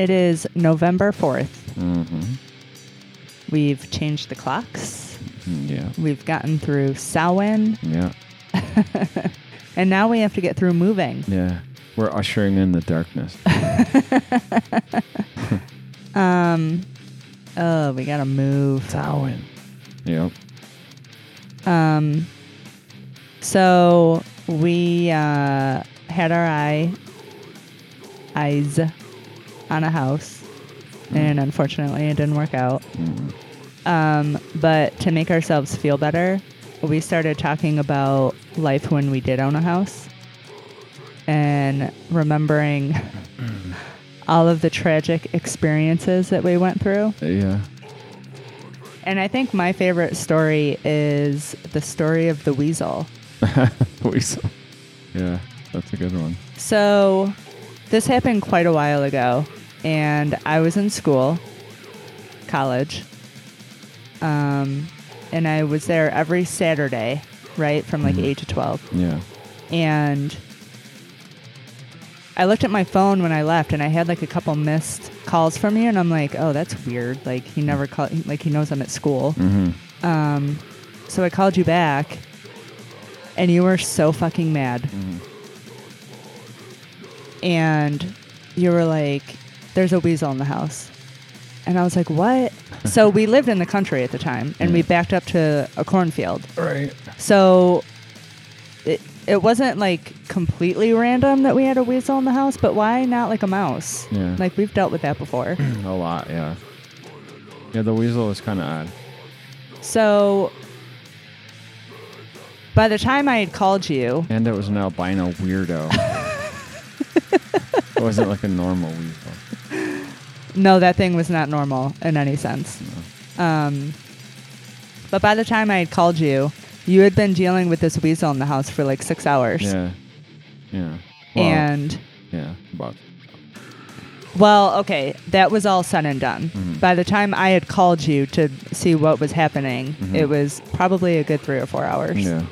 It is November 4th. Mm-hmm. We've changed the clocks. Yeah. We've gotten through Samhain. Yeah. And now we have to get through moving. Yeah. We're ushering in the darkness. Um, oh, we gotta move. Samhain. Yep. Um, so we uh, had our eye eyes on a house, and unfortunately, it didn't work out. Mm. Um, but to make ourselves feel better, we started talking about life when we did own a house and remembering all of the tragic experiences that we went through. Yeah. And I think my favorite story is the story of the weasel. Weasel. Yeah. That's a good one. So, this happened quite a while ago, and I was in school, college, um, and I was there every Saturday, right, from like Mhm. 8 to 12. Yeah. And I looked at my phone when I left, and I had like a couple missed calls from you, and I'm like, oh, that's weird. Like, he never called, like, he knows I'm at school. Mm-hmm. Um, so I called you back, and you were so fucking mad. mm-hmm. and you were like, "There's a weasel in the house," and I was like, "What?" so we lived in the country at the time, and we mm. backed up to a cornfield. Right. So it it wasn't like completely random that we had a weasel in the house, but why not like a mouse? Yeah. Like we've dealt with that before. a lot. Yeah. Yeah. The weasel was kind of odd. so by the time I had called you, And it was an albino weirdo. it wasn't like a normal weasel. No, that thing was not normal in any sense. Um, but by the time I had called you, you had been dealing with this weasel in the house for like six hours. Yeah. Yeah. Well, And, yeah. About. well, okay, that was all said and done. Mhm. By the time I had called you to see what was happening, Mhm. it was probably a good three or four hours. Yeah.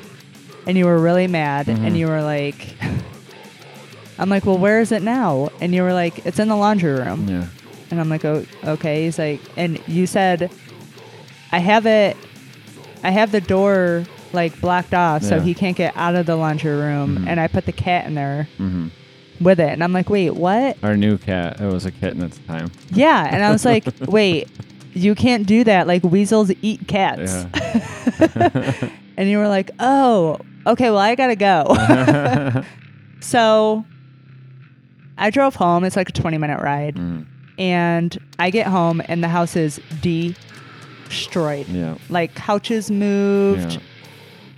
And you were really mad, Mhm. and you were like, I'm like, well, where is it now? And you were like, it's in the laundry room. Yeah. And I'm like, oh, okay. He's like, and you said, I have it, I have the door like blocked off so Yeah. he can't get out of the laundry room. Mhm. And I put the cat in there Mm-hmm. with it. And I'm like, wait, what? Our new cat. It was a kitten at the time. Yeah. And I was like, wait, you can't do that. Like weasels eat cats. And you were like, oh, okay, well, I got to go. so I drove home. It's like a 20 minute ride. Mm, And I get home and the house is destroyed. yeah. Like couches moved, Yeah.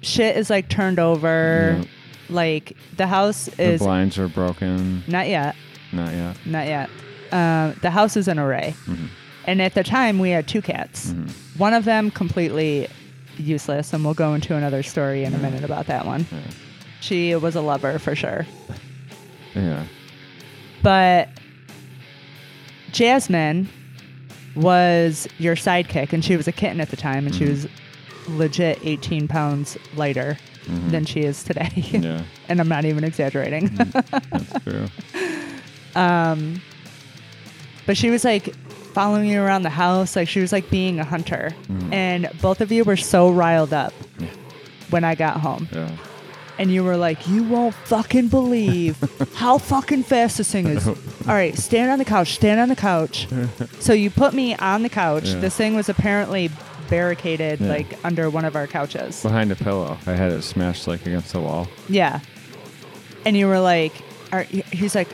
shit is like turned over. Yeah. Like the house is The blinds are broken. not yet, Not yet. not yet. Uh, the house is an array. Mm-hmm. And at the time, we had two cats. Mhm. One of them completely useless, and we'll go into another story in a minute about that one. Yeah. She was a lover for sure. Yeah. But Jasmine was your sidekick, and she was a kitten at the time, and she Mhm. was legit 18 pounds lighter Mhm. than she is today. Yeah. and I'm not even exaggerating. That's true. um, but she was like following you around the house, like she was like being a hunter. And both of you were so riled up Yeah. when I got home. Yeah. And you were like, "You won't fucking believe how fucking fast this thing is." All right, stand on the couch. Stand on the couch. so you put me on the couch. Yeah. This thing was apparently barricaded Yeah. like under one of our couches. Behind a pillow. I had it smashed like against the wall. Yeah. And you were like, right, he's like,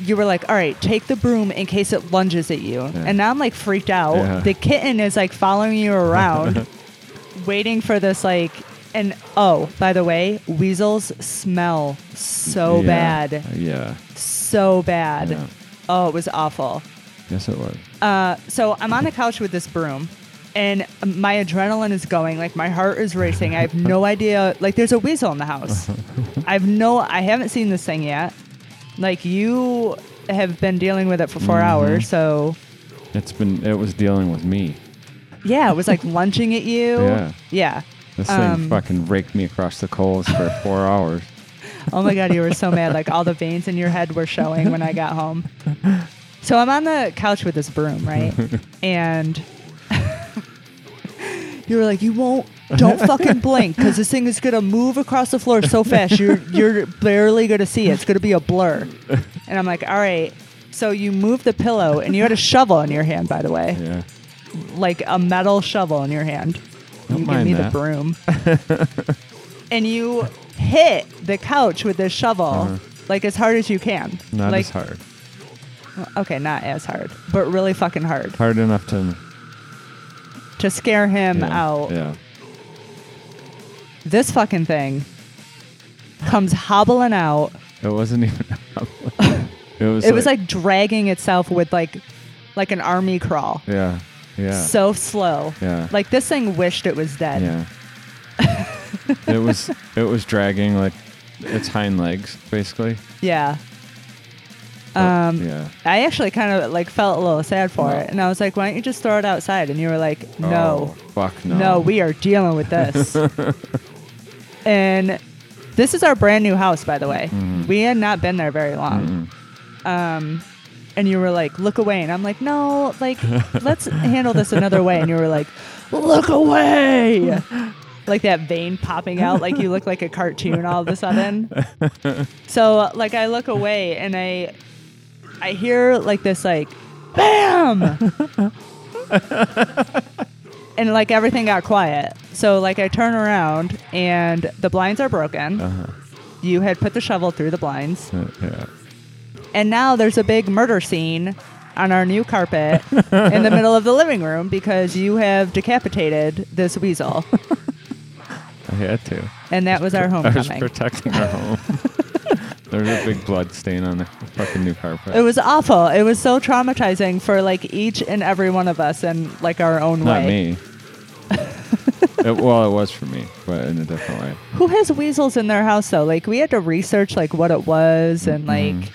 you were like, all right, take the broom in case it lunges at you. And now I'm like freaked out. Yeah. The kitten is like following you around, waiting for this like. And oh, by the way, weasels smell so Yeah. bad, Yeah. so bad. Yeah. Oh, it was awful. Yes, it was. Uh, so I'm on the couch with this broom, and my adrenaline is going. Like my heart is racing. I have no idea. Like there's a weasel in the house. I have no. I haven't seen this thing yet. Like you have been dealing with it for 4 Mhm. hours, so It's been. It was dealing with me. yeah, it was like lunging at you. Yeah. Yeah. This thing Um, fucking raked me across the coals for four hours. Oh my god, you were so mad. Like all the veins in your head were showing when I got home. So I'm on the couch with this broom, right? And you were like, "You won't, don't fucking blink, because this thing is gonna move across the floor so fast. You're you're barely gonna see it. It's gonna be a blur." And I'm like, "All right." So you move the pillow, and you had a shovel in your hand, by the way, Yeah. like a metal shovel in your hand. Don't you give me that. the broom, and you hit the couch with this shovel Uh-huh. like as hard as you can. Not like, as hard. Okay, not as hard, but really fucking hard Hard enough to. to scare him yeah, out. Yeah. This fucking thing comes hobbling out. It wasn't even. it was. it was like dragging itself with like like an army crawl. Yeah. Yeah. So slow. Yeah. Like this thing wished it was dead. Yeah. it was. It was dragging like its hind legs, basically. Yeah. But, Um, yeah. I actually kind of like felt a little sad for No. it, and I was like, "Why don't you just throw it outside?" And you were like, Oh, "No, fuck no. no, we are dealing with this." and this is our brand new house, by the way. Mhm. We had not been there very long. Mm-mm. Um, and you were like, "Look away," and I'm like, "No, like, let's handle this another way." And you were like, "Look away." Like that vein popping out, like you look like a cartoon all of a sudden. So like I look away and I I hear like this like bam and like everything got quiet. So like I turn around and the blinds are broken. Uh-huh. You had put the shovel through the blinds. Uh, yeah. And now there's a big murder scene on our new carpet in the middle of the living room because you have decapitated this weasel. I had to. And that was our home. I was protecting our home. There's a big blood stain on the fucking new carpet. It was awful. It was so traumatizing for like each and every one of us in like our own Not way. Not me. It- well, it was for me, but in a different way. Who has weasels in their house though? Like we had to research like what it was and like Mhm.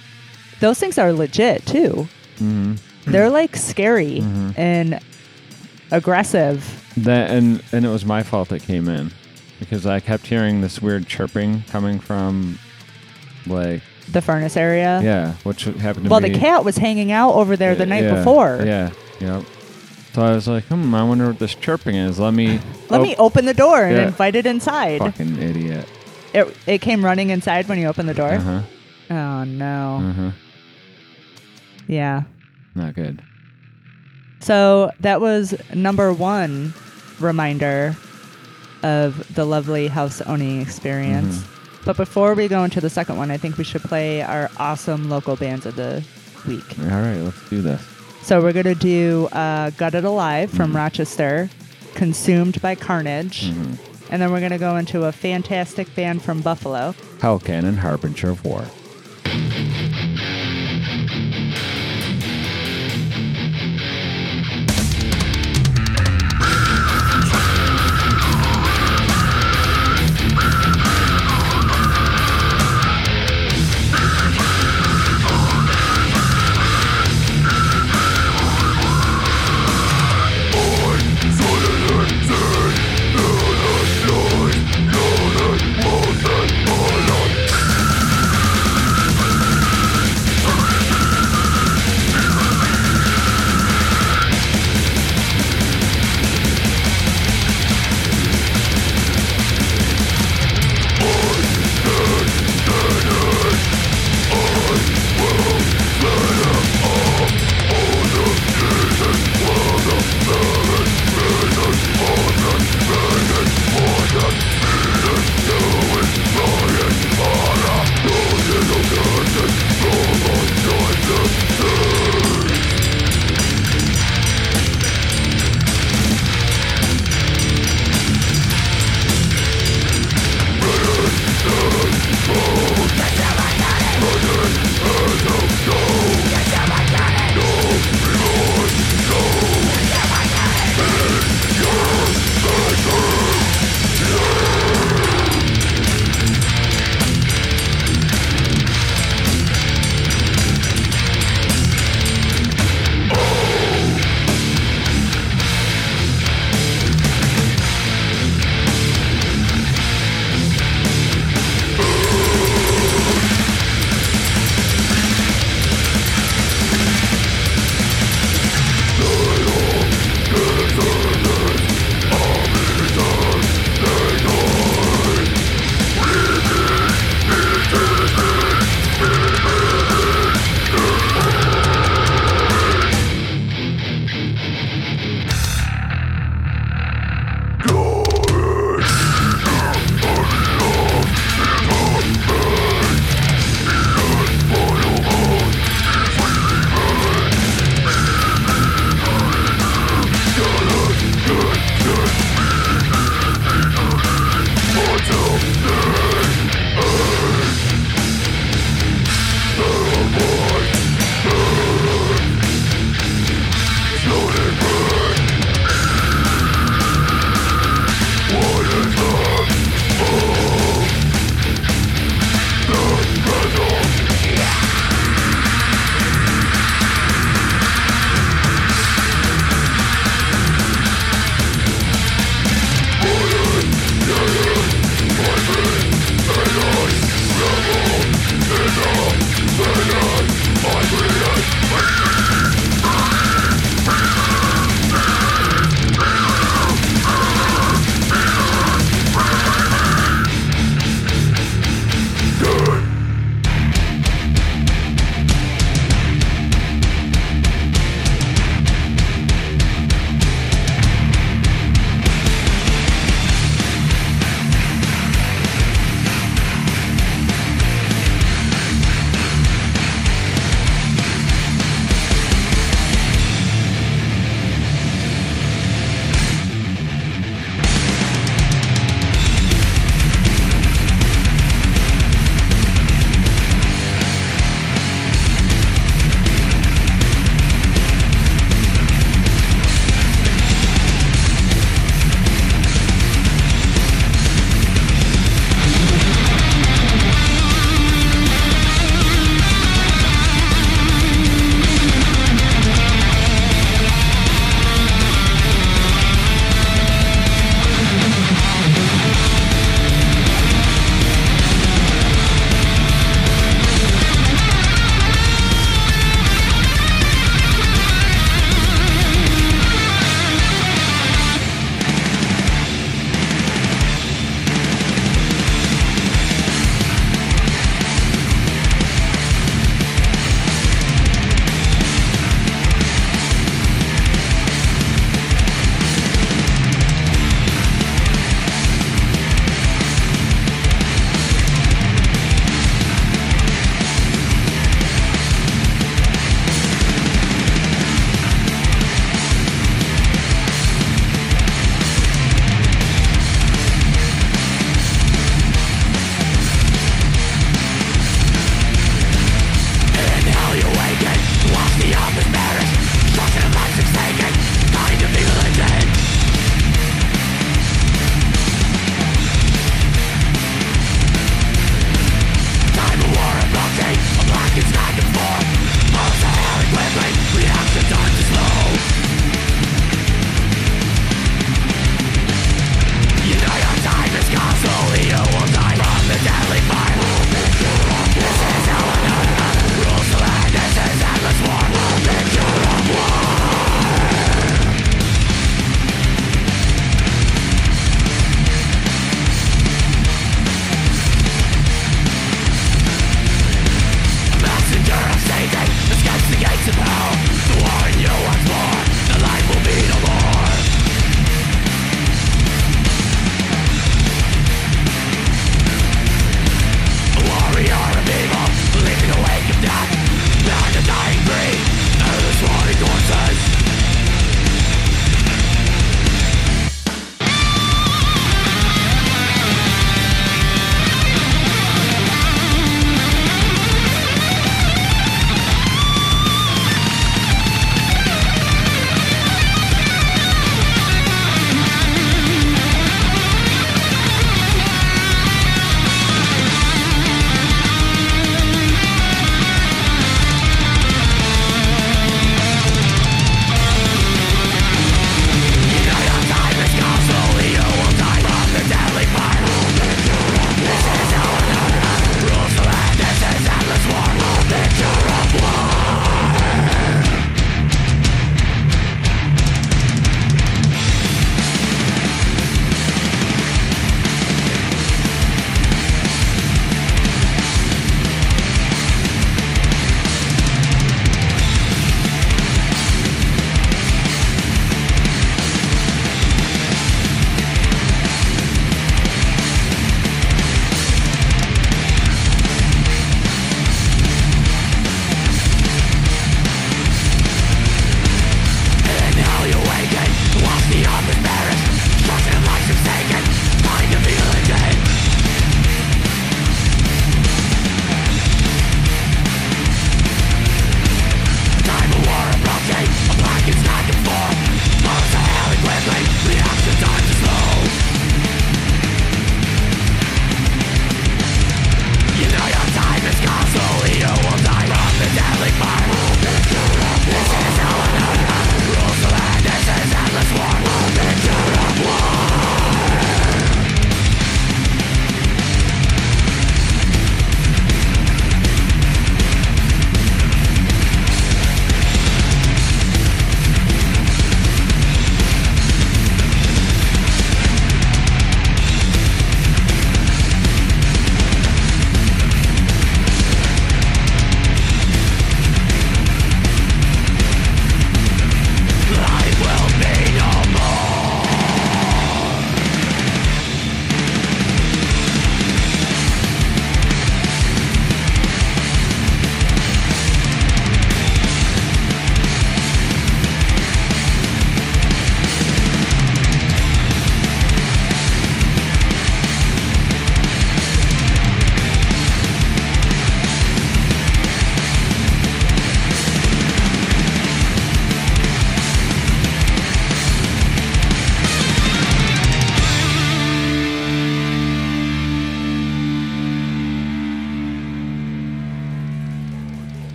Those things are legit too. hmm They're like scary Mhm. and aggressive. That and and it was my fault that came in because I kept hearing this weird chirping coming from, like, The furnace area. yeah, which happened to Well, be. the cat was hanging out over there the night yeah, before. Yeah, yep. So I was like, hmm, I wonder what this chirping is. Let me. Let oh, me open the door and Yeah. invite it inside. Fucking idiot. It, it came running inside when you opened the door. Uh huh. Oh no. Uh huh. Yeah. Not good. So that was number one reminder of the lovely house owning experience. Mm-hmm. But before we go into the second one, I think we should play our awesome local bands of the week. All right, let's do this. So we're going to do uh, Gutted Alive from Mhm. Rochester, Consumed by Carnage. Mhm. And then we're going to go into a fantastic band from Buffalo. Hellcannon, Harbinger of War.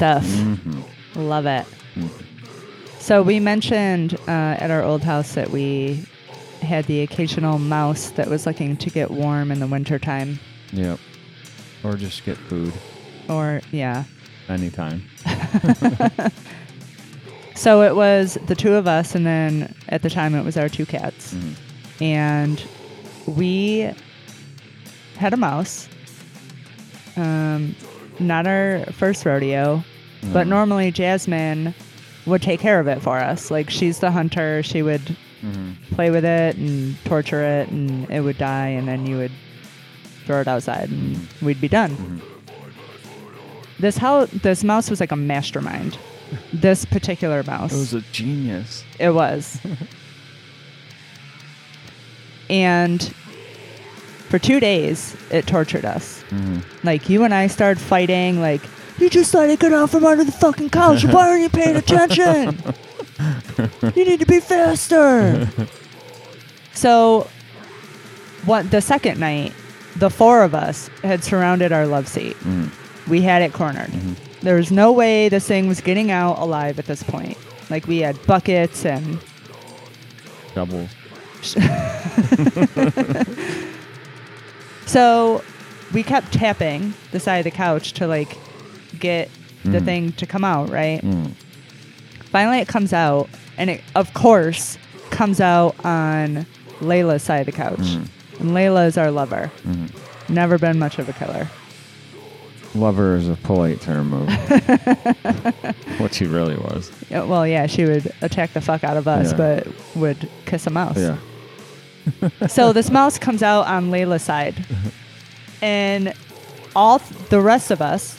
Stuff. Mm-hmm. Love it. So we mentioned uh, at our old house that we had the occasional mouse that was looking to get warm in the wintertime. Yep. Or just get food Or, yeah. anytime. So it was the two of us, and then at the time it was our two cats. Mhm. And we had a mouse. Um, not our first rodeo, but Mhm. normally Jasmine would take care of it for us. Like she's the hunter. She would Mhm. play with it and torture it, and it would die, and then you would throw it outside, and we'd be done. Mhm. This how this mouse was like a mastermind. This particular mouse. It was a genius. It was. and for two days, it tortured us. Mhm. Like, you and I started fighting, like, you just let it get out from under the fucking couch. Why aren't you paying attention? you need to be faster. so, what the second night, the four of us had surrounded our love seat. Mhm. We had it cornered. There was no way this thing was getting out alive at this point. Like we had buckets and Double. so we kept tapping the side of the couch to like get the Mhm. thing to come out, right? Mm. Finally it comes out and it of course comes out on Layla's side of the couch. Mhm. And Layla is our lover. Mhm. Never been much of a killer. Lover is a polite term of what she really was. Yeah, well, yeah, she would attack the fuck out of us, Yeah. but would kiss a mouse. Yeah. so this mouse comes out on Layla's side, and all th- the rest of us,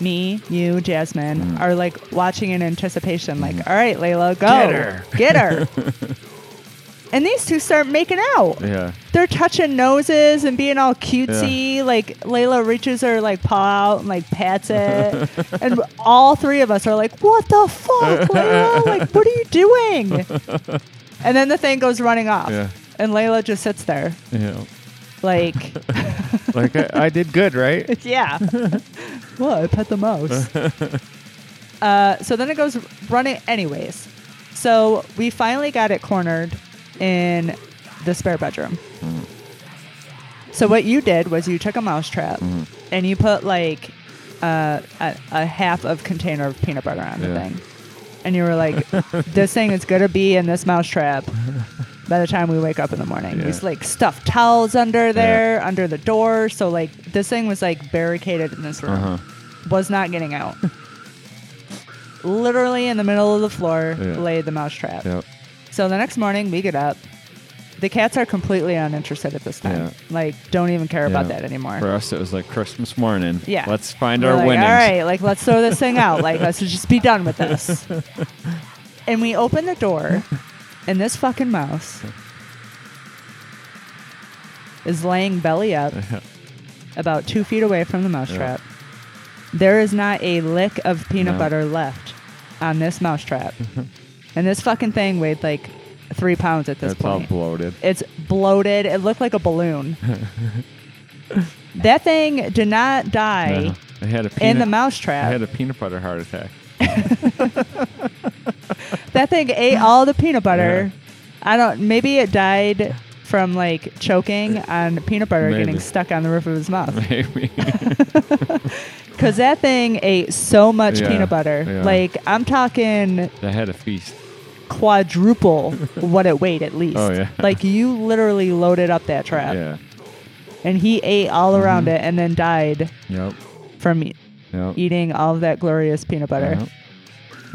me, you, Jasmine, Mhm. are like watching in anticipation. Like, all right, Layla, go Get her." get her. and these two start making out. Yeah. They're touching noses and being all cutesy. Like Layla reaches her like paw out and like pats it, and all three of us are like, "What the fuck, Layla? Like, what are you doing?" And then the thing goes running off, Yeah. and Layla just sits there, Yeah. Like, Like I, I did good, right? "Yeah, well, I pet the mouse." uh, so then it goes running, anyways. So we finally got it cornered in the spare bedroom. So what you did was you took a mouse trap and you put like uh, a, a half of container of peanut butter on the Yeah. thing, and you were like, "This thing is gonna be in this mousetrap." By the time we wake up in the morning, Yeah. like stuffed towels under there, under the door. So like this thing was like barricaded in this room, Uh huh. was not getting out. Literally in the middle of the floor Yeah. lay the mousetrap. Yep. So the next morning we get up. The cats are completely uninterested at this time. Yeah. Like, don't even care about that anymore. For us, it was like Christmas morning. Yeah. Let's find We're our like, winnings. All right, like let's throw this thing out. Like let's just be done with this. and we open the door, and this fucking mouse is laying belly up, about two feet away from the mousetrap. There is not a lick of peanut No. butter left on this mousetrap, and this fucking thing weighed like three pounds at this That's all point. bloated. It's bloated. It looked like a balloon. that thing did not die uh-huh. Yeah. I had a peanut, in the mousetrap. I had a peanut butter heart attack. that thing ate all the peanut butter. Yeah. I don't. Maybe it died from like choking on peanut butter Maybe. getting stuck on the roof of his mouth. Maybe. Because that thing ate so much Yeah, peanut butter. yeah. Like I'm talking I had a feast. Quadruple what it weighed at least. Oh, yeah. Like you literally loaded up that trap, Yeah. and he ate all around Mhm. it, and then died Yep. from e- Yep. eating all of that glorious peanut butter. Yep.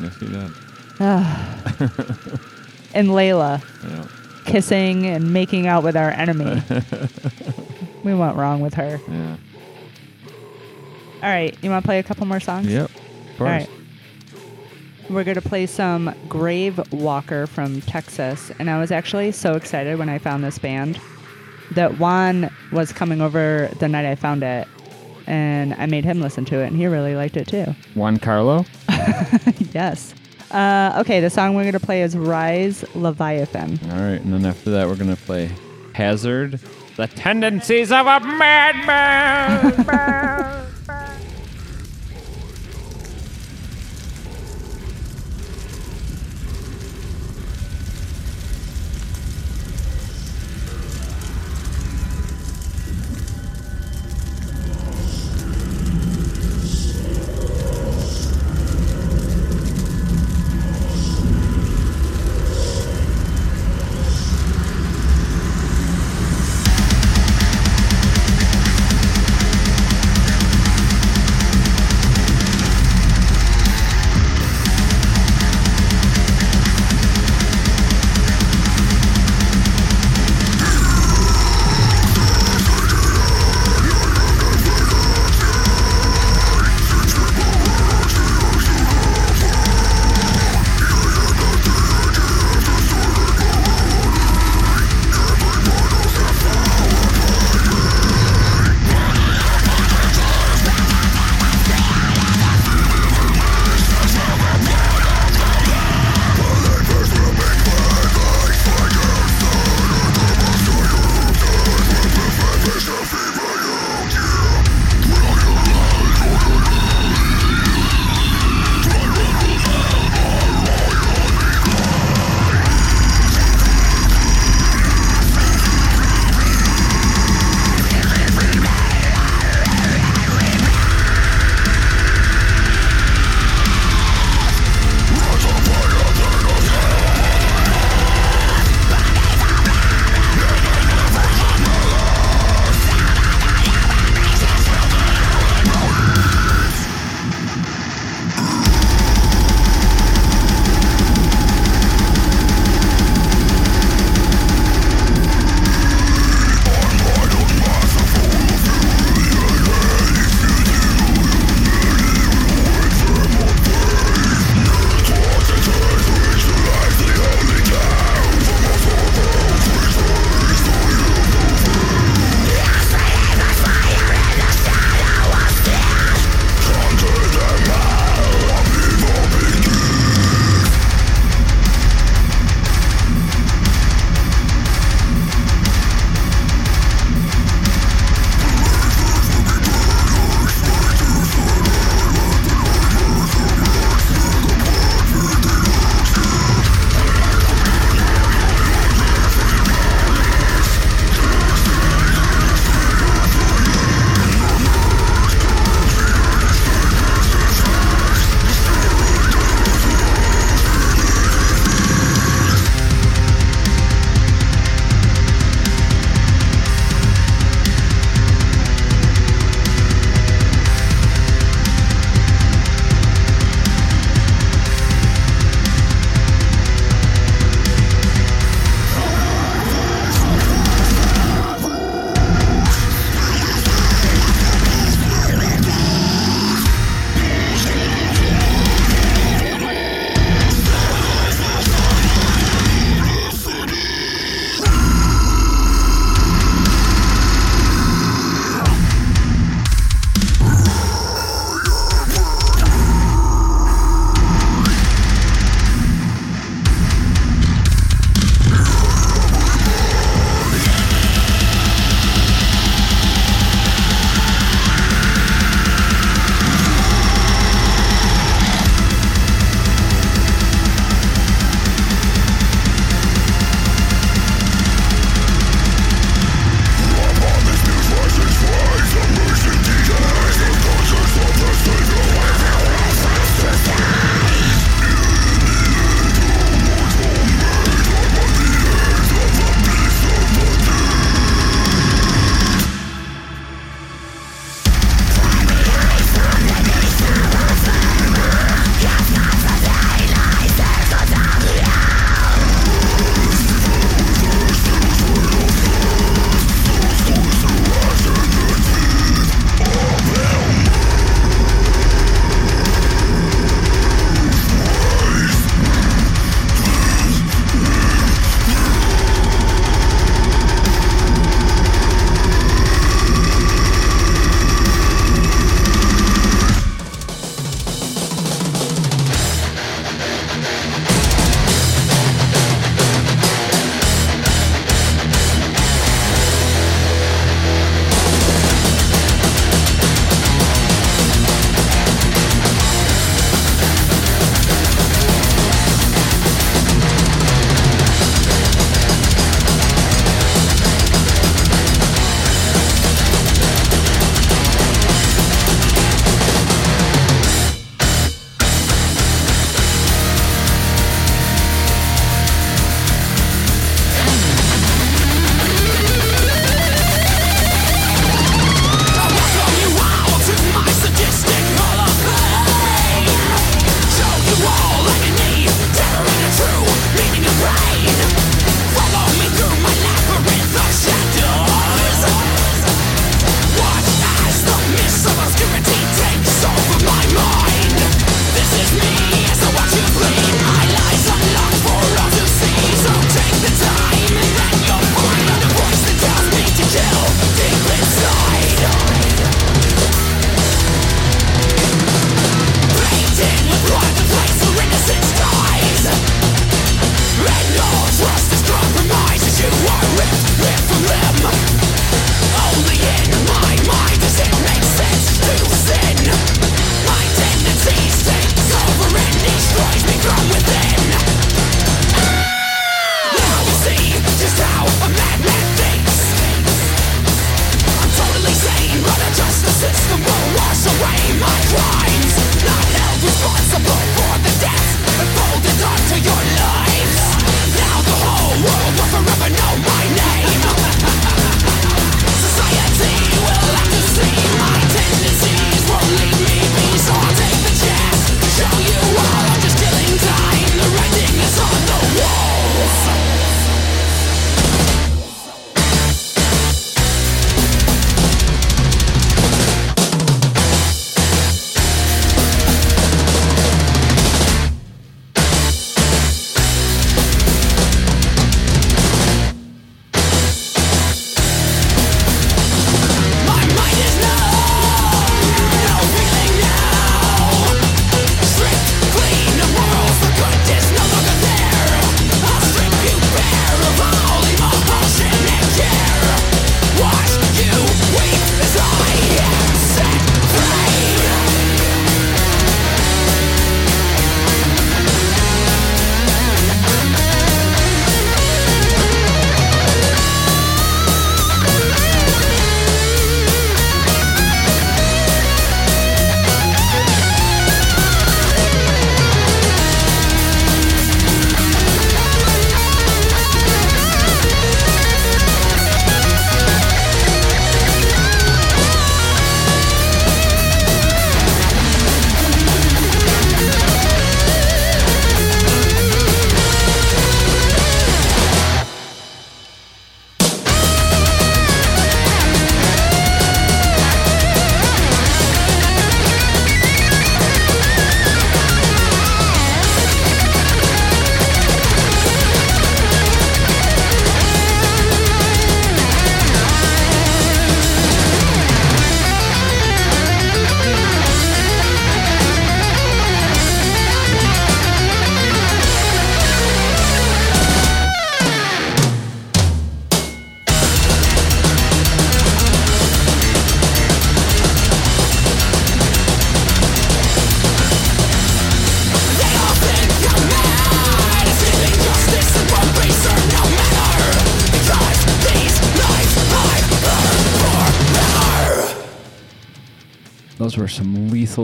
Yes, he did. and Layla Yep. kissing and making out with our enemy. we went wrong with her. Yeah. All right, you want to play a couple more songs? Yep. Course. right. We're going to play some Grave Walker from Texas. And I was actually so excited when I found this band that Juan was coming over the night I found it. And I made him listen to it, and he really liked it too. Juan Carlo. yes. Uh, okay, the song we're going to play is Rise Leviathan. All right, and then after that, we're gonna play Hazzerd. The tendencies of a madman.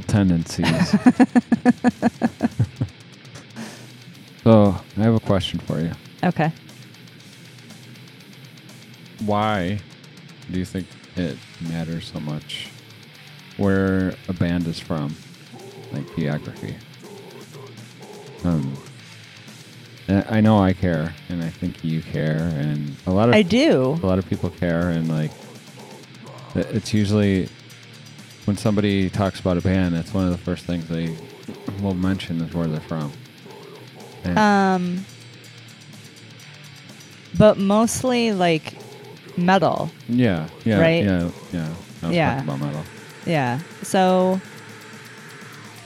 some tendencies. so, I have a question for you. Okay. Why do you think it matters so much where a band is from, like geography? Um, I know I care, and I think you care, and a lot of I do. a lot of people care, and like it's usually when somebody talks about a band, it's one of the first things they will mention is where they're from. And Um, but mostly like metal. yeah, yeah, right? yeah, yeah. I was Yeah. talking about metal. Yeah. So,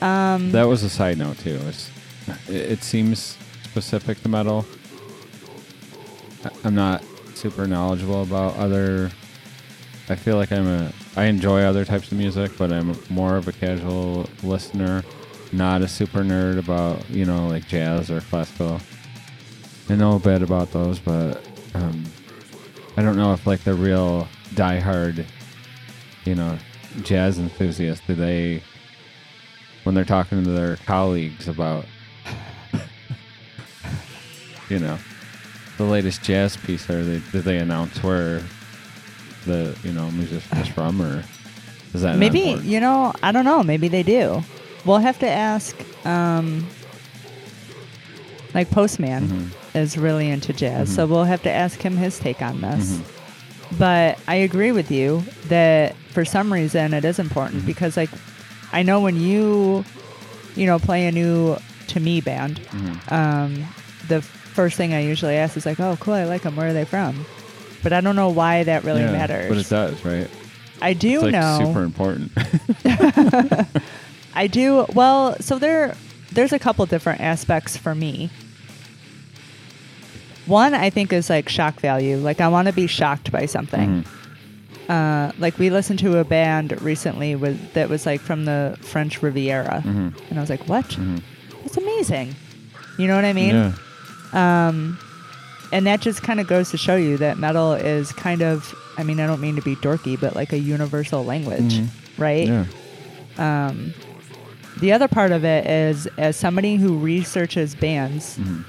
um, That was a side note too. It's, it, it seems specific to metal. I- I'm not super knowledgeable about other. I feel like I'm a. I enjoy other types of music, but I'm more of a casual listener, not a super nerd about you know like jazz or classical. I know a bit about those, but um, I don't know if like the real diehard, you know, jazz enthusiasts do they when they're talking to their colleagues about you know the latest jazz piece or they did they announce where the you know musician is from or is that maybe you know I don't know. Maybe they do. We'll have to ask. Um, like Postman Mhm. is really into jazz, so Mhm. we'll have to ask him his take on this. Mhm. But I agree with you that for some reason it is important Mhm. because like I know when you you know play a new to me band, Mhm. um, the first thing I usually ask is like, "Oh, cool, I like them. Where are they from?" But I don't know why that really Yeah, matters. but it does right I do it's like know. super important I do. Well, so there there's a couple different aspects for me. One I think is like shock value. Like I want to be shocked by something. Mhm. Uh, like we listened to a band recently with that was like from the French Riviera, Mhm. and I was like, "What? Mhm. That's amazing." You know what I mean? yeah Um, and that just kind of goes to show you that metal is kind of, I mean, I don't mean to be dorky, but like a universal language, Mhm. right? yeah Um, the other part of it is, as somebody who researches bands Mhm.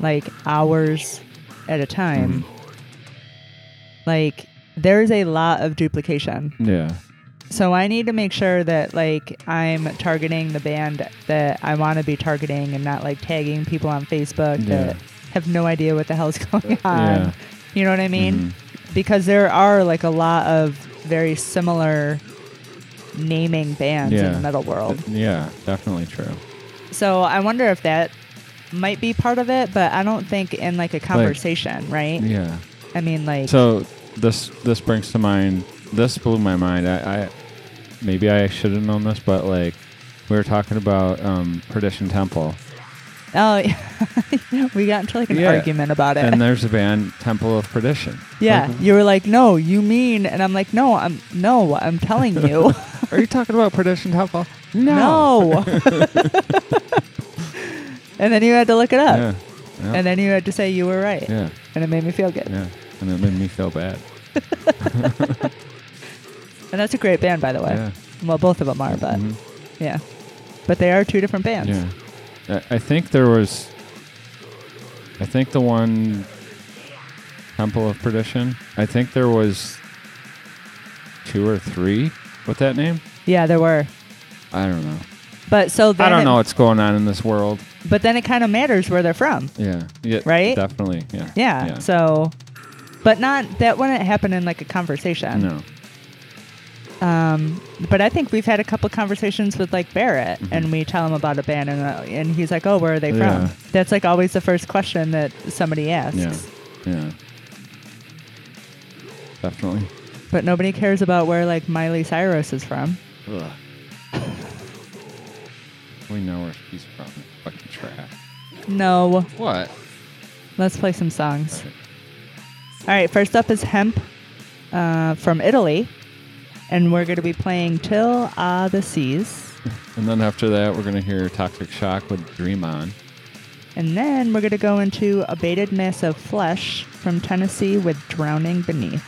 like hours at a time, Mhm. like there's a lot of duplication. yeah So I need to make sure that like I'm targeting the band that I want to be targeting and not like tagging people on Facebook Yeah. that have no idea what the hell's going on. Yeah. You know what I mean? Mhm. Because there are like a lot of very similar naming bands in the metal world. Th- yeah definitely true So I wonder if that might be part of it, but I don't think in like a conversation, right? yeah I mean like So this this brings to mind. This blew my mind. I, I maybe I should have known this, but like we were talking about um, Perdition Temple, oh yeah. we got into like an Yeah. argument about it. and there's a band Temple of Perdition. Yeah, Like, you were like, "No, you mean," and I'm like, "No, I'm no, I'm telling you, are you talking about Perdition Temple? no." No And then you had to look it up, Yeah. Yeah. and then you had to say you were right, yeah. and it made me feel good. Yeah. And it made me feel bad. And that's a great band, by the way. Yeah. Well, both of them are, but Mhm. yeah, but they are two different bands. Yeah. I, think there was. I think the one Temple of Perdition. I think there was two or three with that name. Yeah, there were, I don't know. but so I don't it- know what's going on in this world. But then it kind of matters where they're from. Yeah. Yeah. Right? Definitely. Yeah. Yeah. So, but not that wouldn't happen in like a conversation. no. Um, but I think we've had a couple conversations with like Barrett, Mhm. and we tell him about a band, and uh, and he's like, "Oh, where are they Yeah. from?" That's like always the first question that somebody asks. Yeah. Yeah. Definitely. But nobody cares about where like Miley Cyrus is from. Ugh. we know where she's from. Fucking trash. No. What? Let's play some songs. All right. First up is Hemp uh, from Italy, and we're going to be playing "Till Ah the Seas," And then after that, we're gonna hear Toxik Shokk with Dream On. and then we're going to go into "Abated Mass of Flesh" from Tennessee with "Drowning Beneath."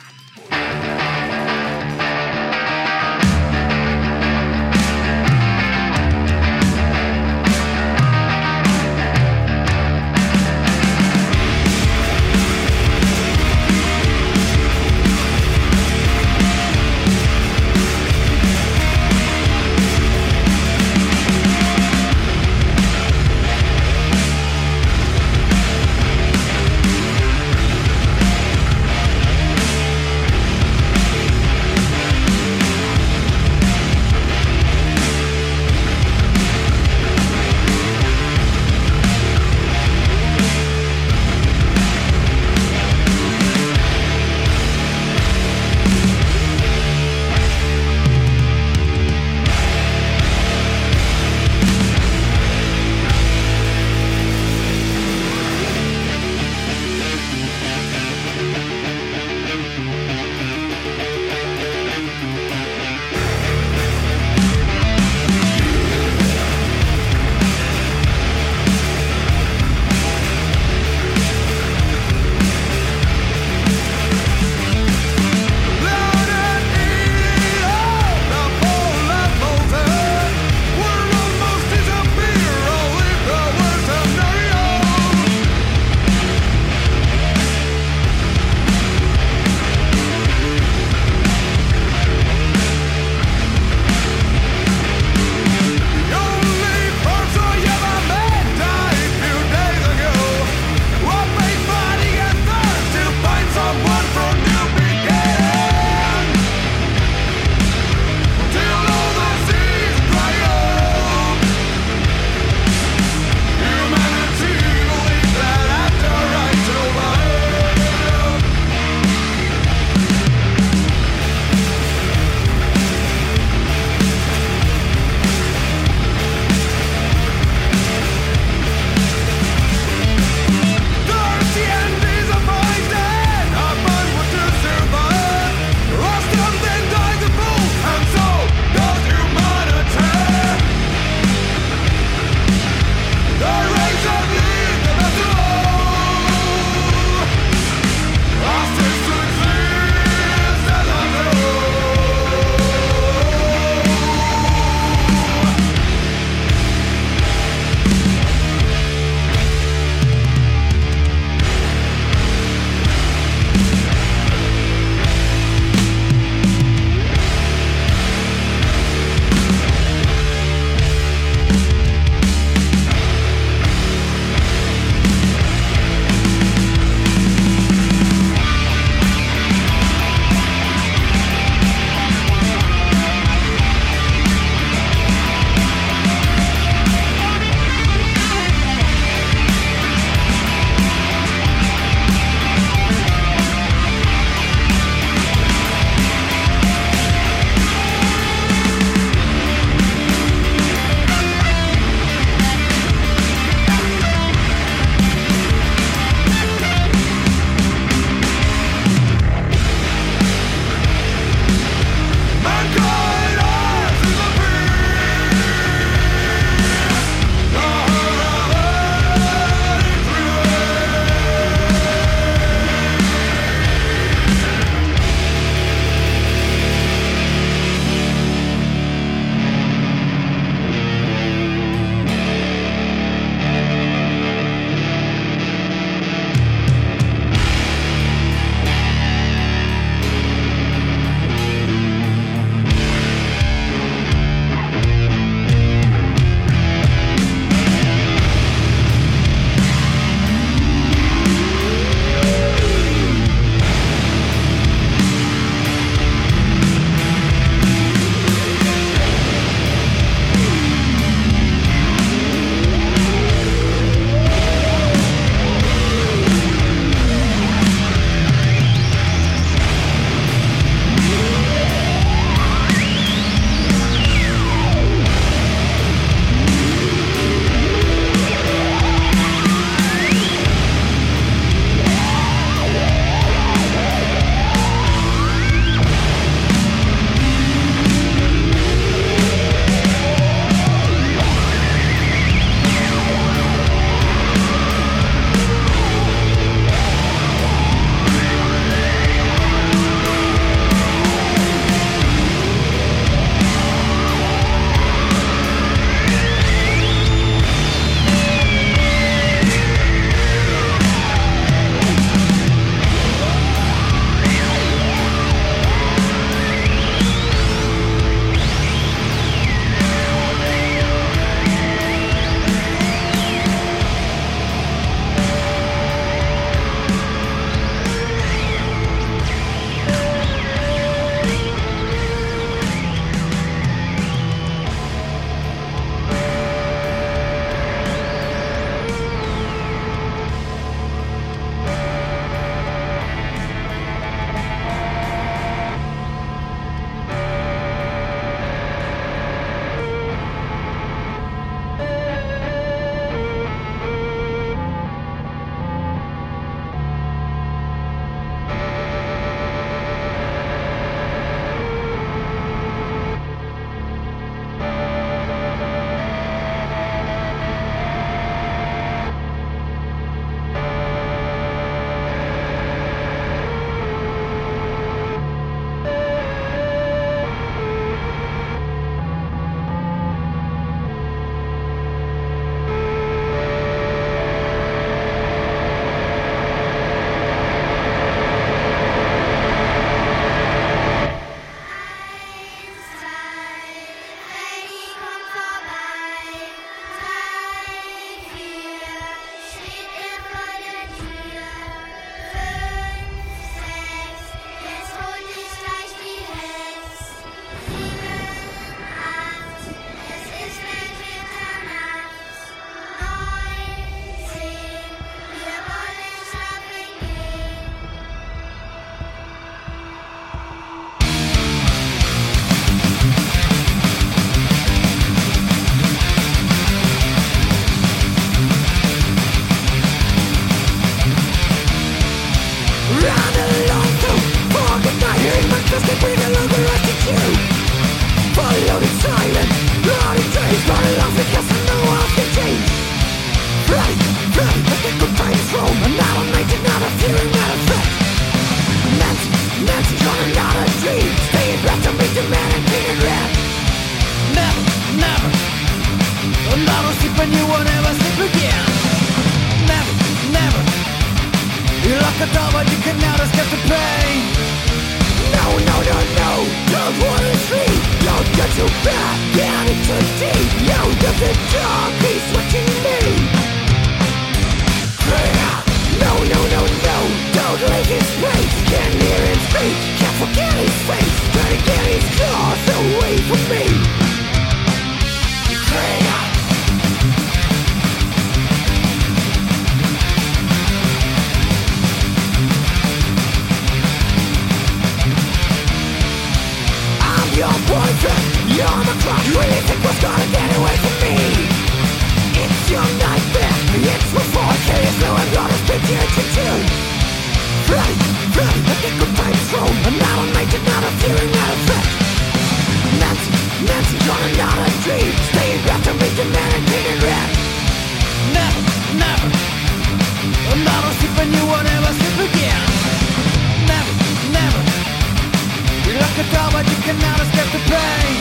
But you cannot escape the pain.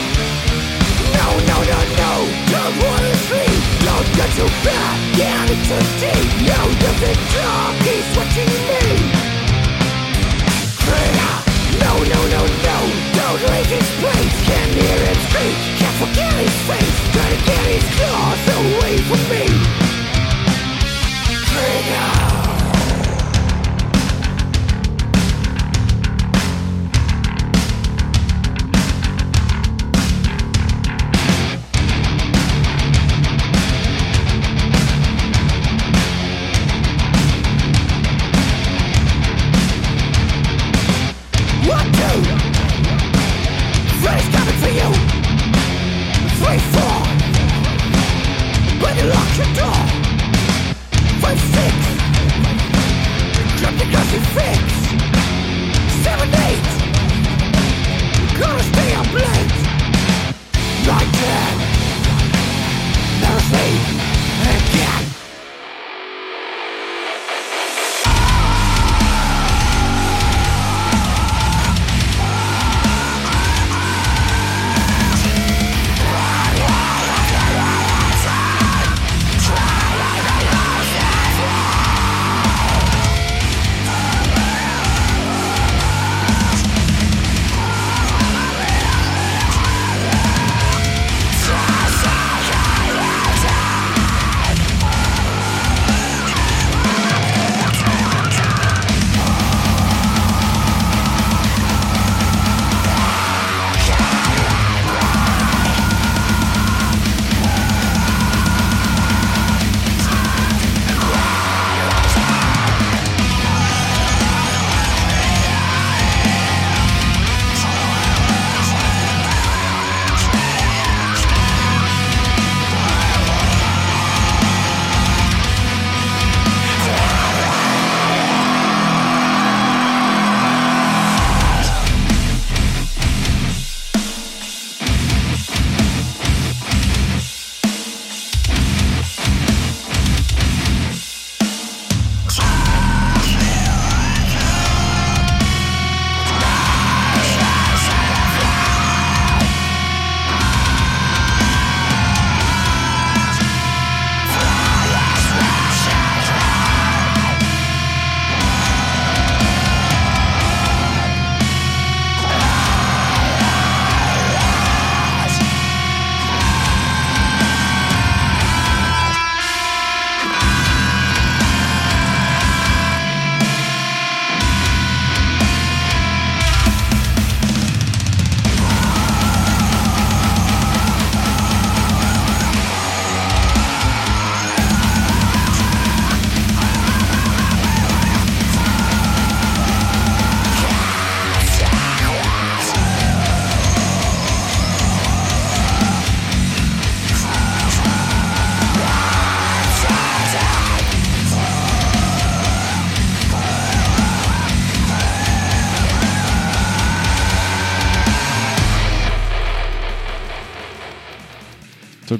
No, no, no, no, don't wanna sleep. Don't get too bad, down into deep. No, nothing dark, he's watching me. No, no, no, no, don't leave his place. Can't hear him speak, can't forget his face. Try to get his claws away from me. Trigger.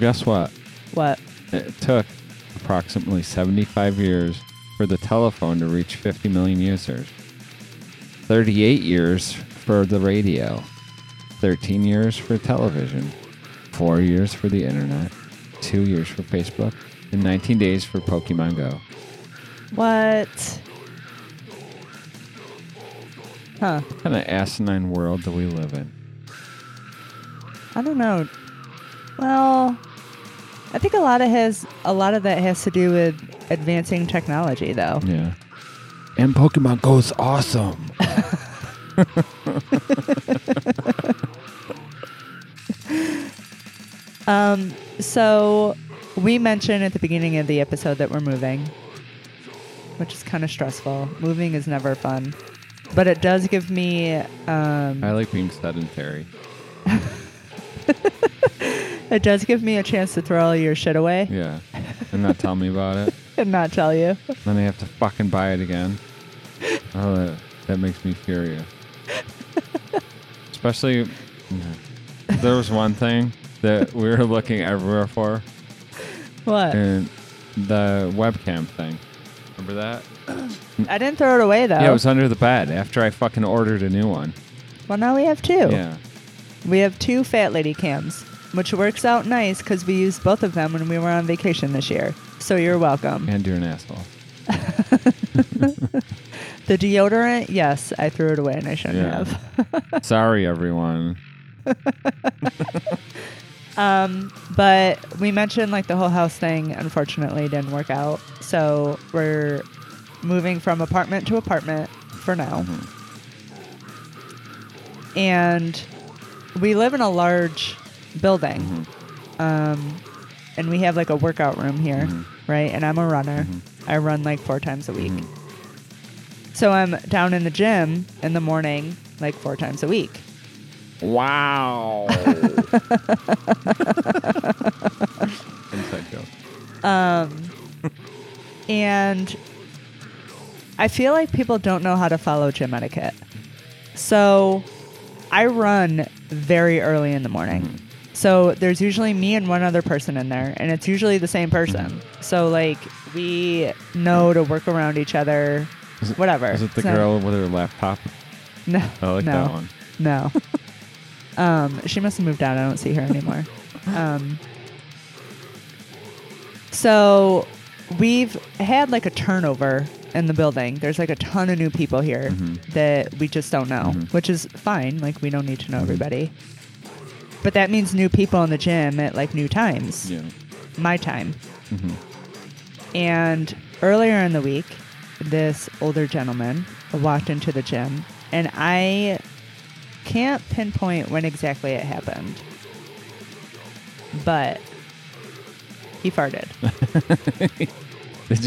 Guess what? What? It took approximately 75 years for the telephone to reach 50 million users. 38 years for the radio. 13 years for television. 4 years for the internet. 2 years for Facebook. And 19 days for Pokemon Go. What? Huh. What kind of asinine world do we live in? I don't know. Well, I think a lot of has a lot of that has to do with advancing technology, though. Yeah. And Pokemon Go's awesome. Um, so we mentioned at the beginning of the episode that we're moving, which is kind of stressful. Moving is never fun, but it does give me um, I like being sedentary. it does give me a chance to throw all your shit away Yeah. And not tell me about it. and not tell you. Then I have to fucking buy it again. Oh, that, that makes me furious. Especially, there was one thing that we were looking everywhere for, What? and the webcam thing. Remember that? I didn't throw it away though. Yeah, it was under the bed after I fucking ordered a new one. well, now we have two. Yeah. We have two fat lady cams, which works out nice because we used both of them when we were on vacation this year. So you're welcome. And you're an asshole. The deodorant, yes, I threw it away and I shouldn't Yeah. have. Sorry, everyone. Um, but we mentioned like the whole house thing unfortunately didn't work out. So we're moving from apartment to apartment for now. Mhm. And we live in a large building. Mhm. Um, and we have like a workout room here, Mhm. right? And I'm a runner. Mhm. I run like four times a week. Mhm. So I'm down in the gym in the morning like four times a week. Wow. Inside joke. Um, and I feel like people don't know how to follow gym etiquette. So I run very early in the morning. So there's usually me and one other person in there, and it's usually the same person. Mm-hmm. So like we know to work around each other, Is it- whatever. Is it the So- girl with her laptop? No, I like no, that one. No. um, she must have moved out. I don't see her anymore. Um, so we've had like a turnover in the building. There's like a ton of new people here Mhm. that we just don't know, Mhm. which is fine. Like we don't need to know Mhm. everybody. But that means new people in the gym at like new times. Yeah. My time. hmm And earlier in the week, this older gentleman walked into the gym, and I can't pinpoint when exactly it happened, but he farted.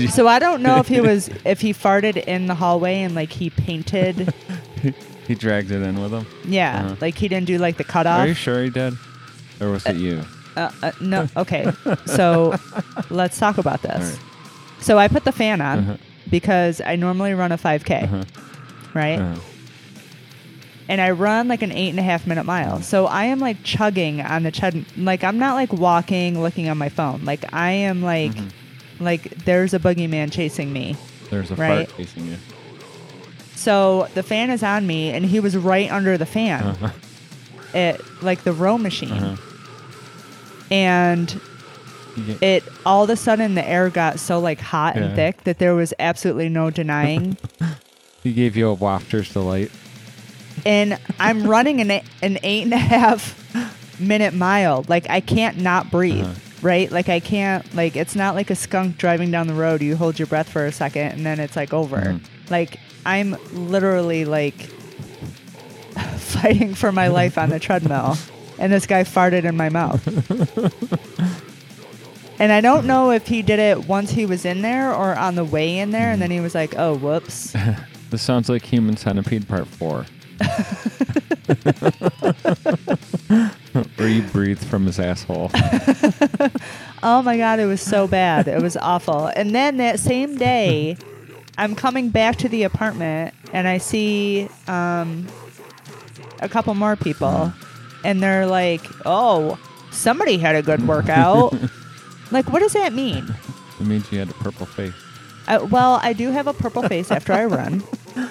So I don't know if he was if he farted in the hallway and like he painted, he dragged it in with him. yeah, Uh-huh. like he didn't do like the cutoff. Are you sure he did? Or was it you? Uh, uh, no, okay. So let's talk about this. Right. So I put the fan on Uh-huh. because I normally run a 5K, Uh-huh. right? Uh-huh. and I run like an eight and a half minute mile. So I am like chugging on the chud. Like I'm not like walking, looking on my phone. Like I am like, Mhm. like there's a boogeyman chasing me. There's a Right. fart chasing you. So the fan is on me, and he was right under the fan Uh-huh. at like the row machine, Uh-huh. and it all of a sudden the air got so like hot Yeah. and thick that there was absolutely no denying. He gave you a wafter's delight. and I'm running an, an eight and a half minute mile. Like I can't not breathe, Uh-huh. right? Like I can't, like it's not like a skunk driving down the road. You hold your breath for a second and then it's like over. Mhm. Like I'm literally like fighting for my life on the treadmill, and this guy farted in my mouth. And I don't know if he did it once he was in there or on the way in there, and then he was like, "Oh, whoops." This sounds like Human Centipede Part 4. Where you breathe from his asshole. Oh my god, it was so bad. It was awful. And then that same day, I'm coming back to the apartment and I see um, a couple more people, and they're like, "Oh, somebody had a good workout." like, what does that mean? It means you had a purple face. I, well, I do have a purple face after I run,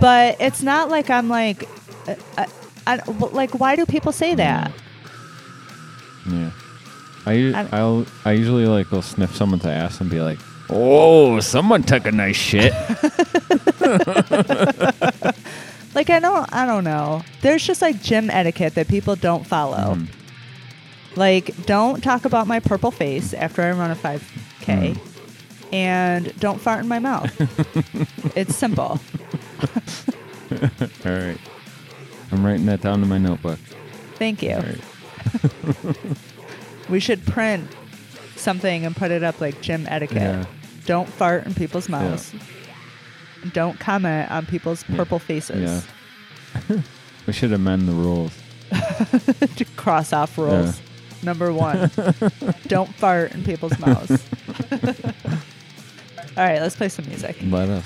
but it's not like I'm like, uh, I, I, like, why do people say that? Yeah. I, I- I'll, I usually like will sniff someone's ass and be like, "Oh, someone took a nice shit." Like, I don't I don't know. There's just like gym etiquette that people don't follow. Mm. Like don't talk about my purple face after I run a 5k Mm. and don't fart in my mouth. it's simple. All right. I'm writing that down in my notebook. Thank you. Right. We should print something and put it up like gym etiquette. Yeah. Don't fart in people's mouths. Don't comment on people's purple faces. Yeah. we should amend the rules. to cross off rules. Number one, don't fart in people's mouths. All right, let's play some music. Let us.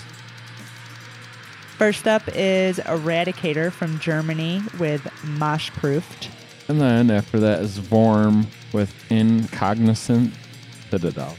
First up is Eradicator from Germany with Mosh Proofed. And then after that is Voarm with Incognizant Citadel.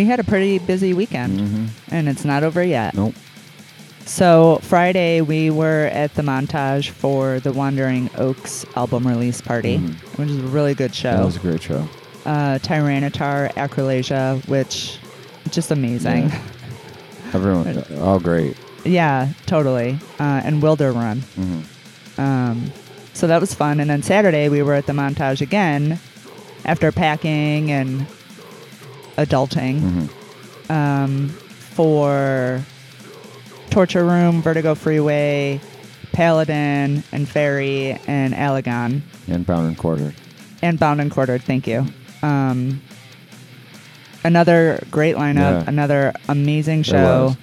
We had a pretty busy weekend, hmm and it's not over yet. Nope. So Friday we were at the montage for the Wandering Oaks album release party, Mhm. which is a really good show. That was a great show. Uh, Tyranitar, Acrolasia, which just amazing. Yeah. Everyone, all great. Yeah, totally. Uh, and Wilder Run. hmm Um, so that was fun. And then Saturday we were at the montage again after packing and adulting hmm um, for Torture Room, Vertigo Freeway, Paladin, and Ferry, and Alagon. And bound and quartered. and Bound and Quartered. Thank you. Um, another great lineup, Yeah. another amazing show.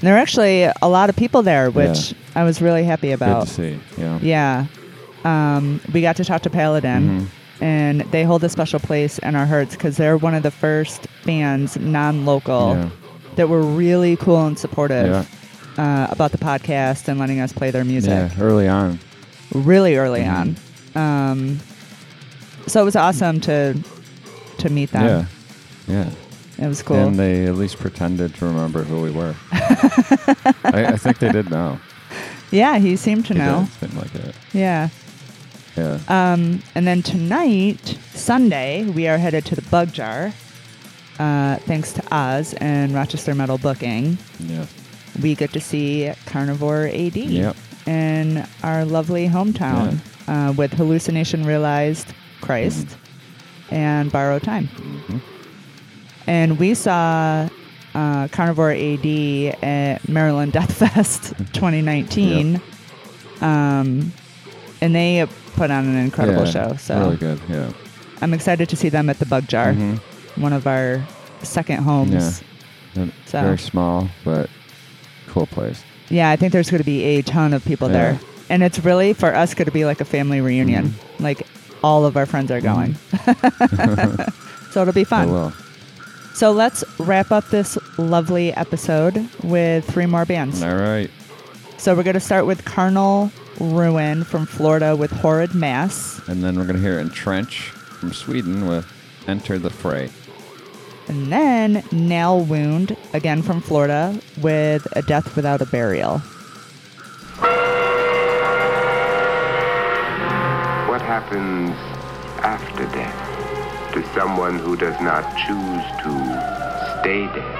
there were actually a lot of people there, which I was really happy about. Good to see. Yeah. Yeah. Um, we got to talk to Paladin, Mhm. And they hold a special place in our hearts because they're one of the first bands, non local, Yeah. that were really cool and supportive Yeah. uh, about the podcast and letting us play their music Yeah. Early on. really early Mhm. on. Um, so it was awesome to to meet them. Yeah. Yeah. It was cool. And they at least pretended to remember who we were. I, I think they did know. yeah, he seemed to They know. did. Like it. Yeah. Yeah. Um, and then tonight, Sunday, we are headed to the Bug Jar. Uh, thanks to Oz and Rochester Metal Booking, yeah. we get to see Carnivore AD Yep. in our lovely hometown uh, with Hallucination Realized, Christ, and Borrowed Time. Mhm. And we saw uh, Carnivore AD at Maryland Deathfest 2019. Um, and they put on an incredible Yeah, show. So Really good. Yeah. I'm excited to see them at the Bug Jar, Mhm. one of our second homes. And So- Very small, but cool place. Yeah, I think there's going to be a ton of people Yeah. there. And it's really, for us, going to be like a family reunion. Mm-hmm. Like, all of our friends are going. so it'll be fun. will. So let's wrap up this lovely episode with three more bands. All right. So we're going to start with Carnal Ruin from Florida with Horrid Mass. And then we're going to hear Entrench from Sweden with Enter the Fray. And then Nailwound, again from Florida, with A Death Without a Burial. What happens after death to someone who does not choose to stay dead?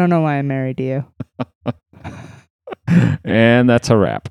I don't know why I'm married to you. and that's a wrap.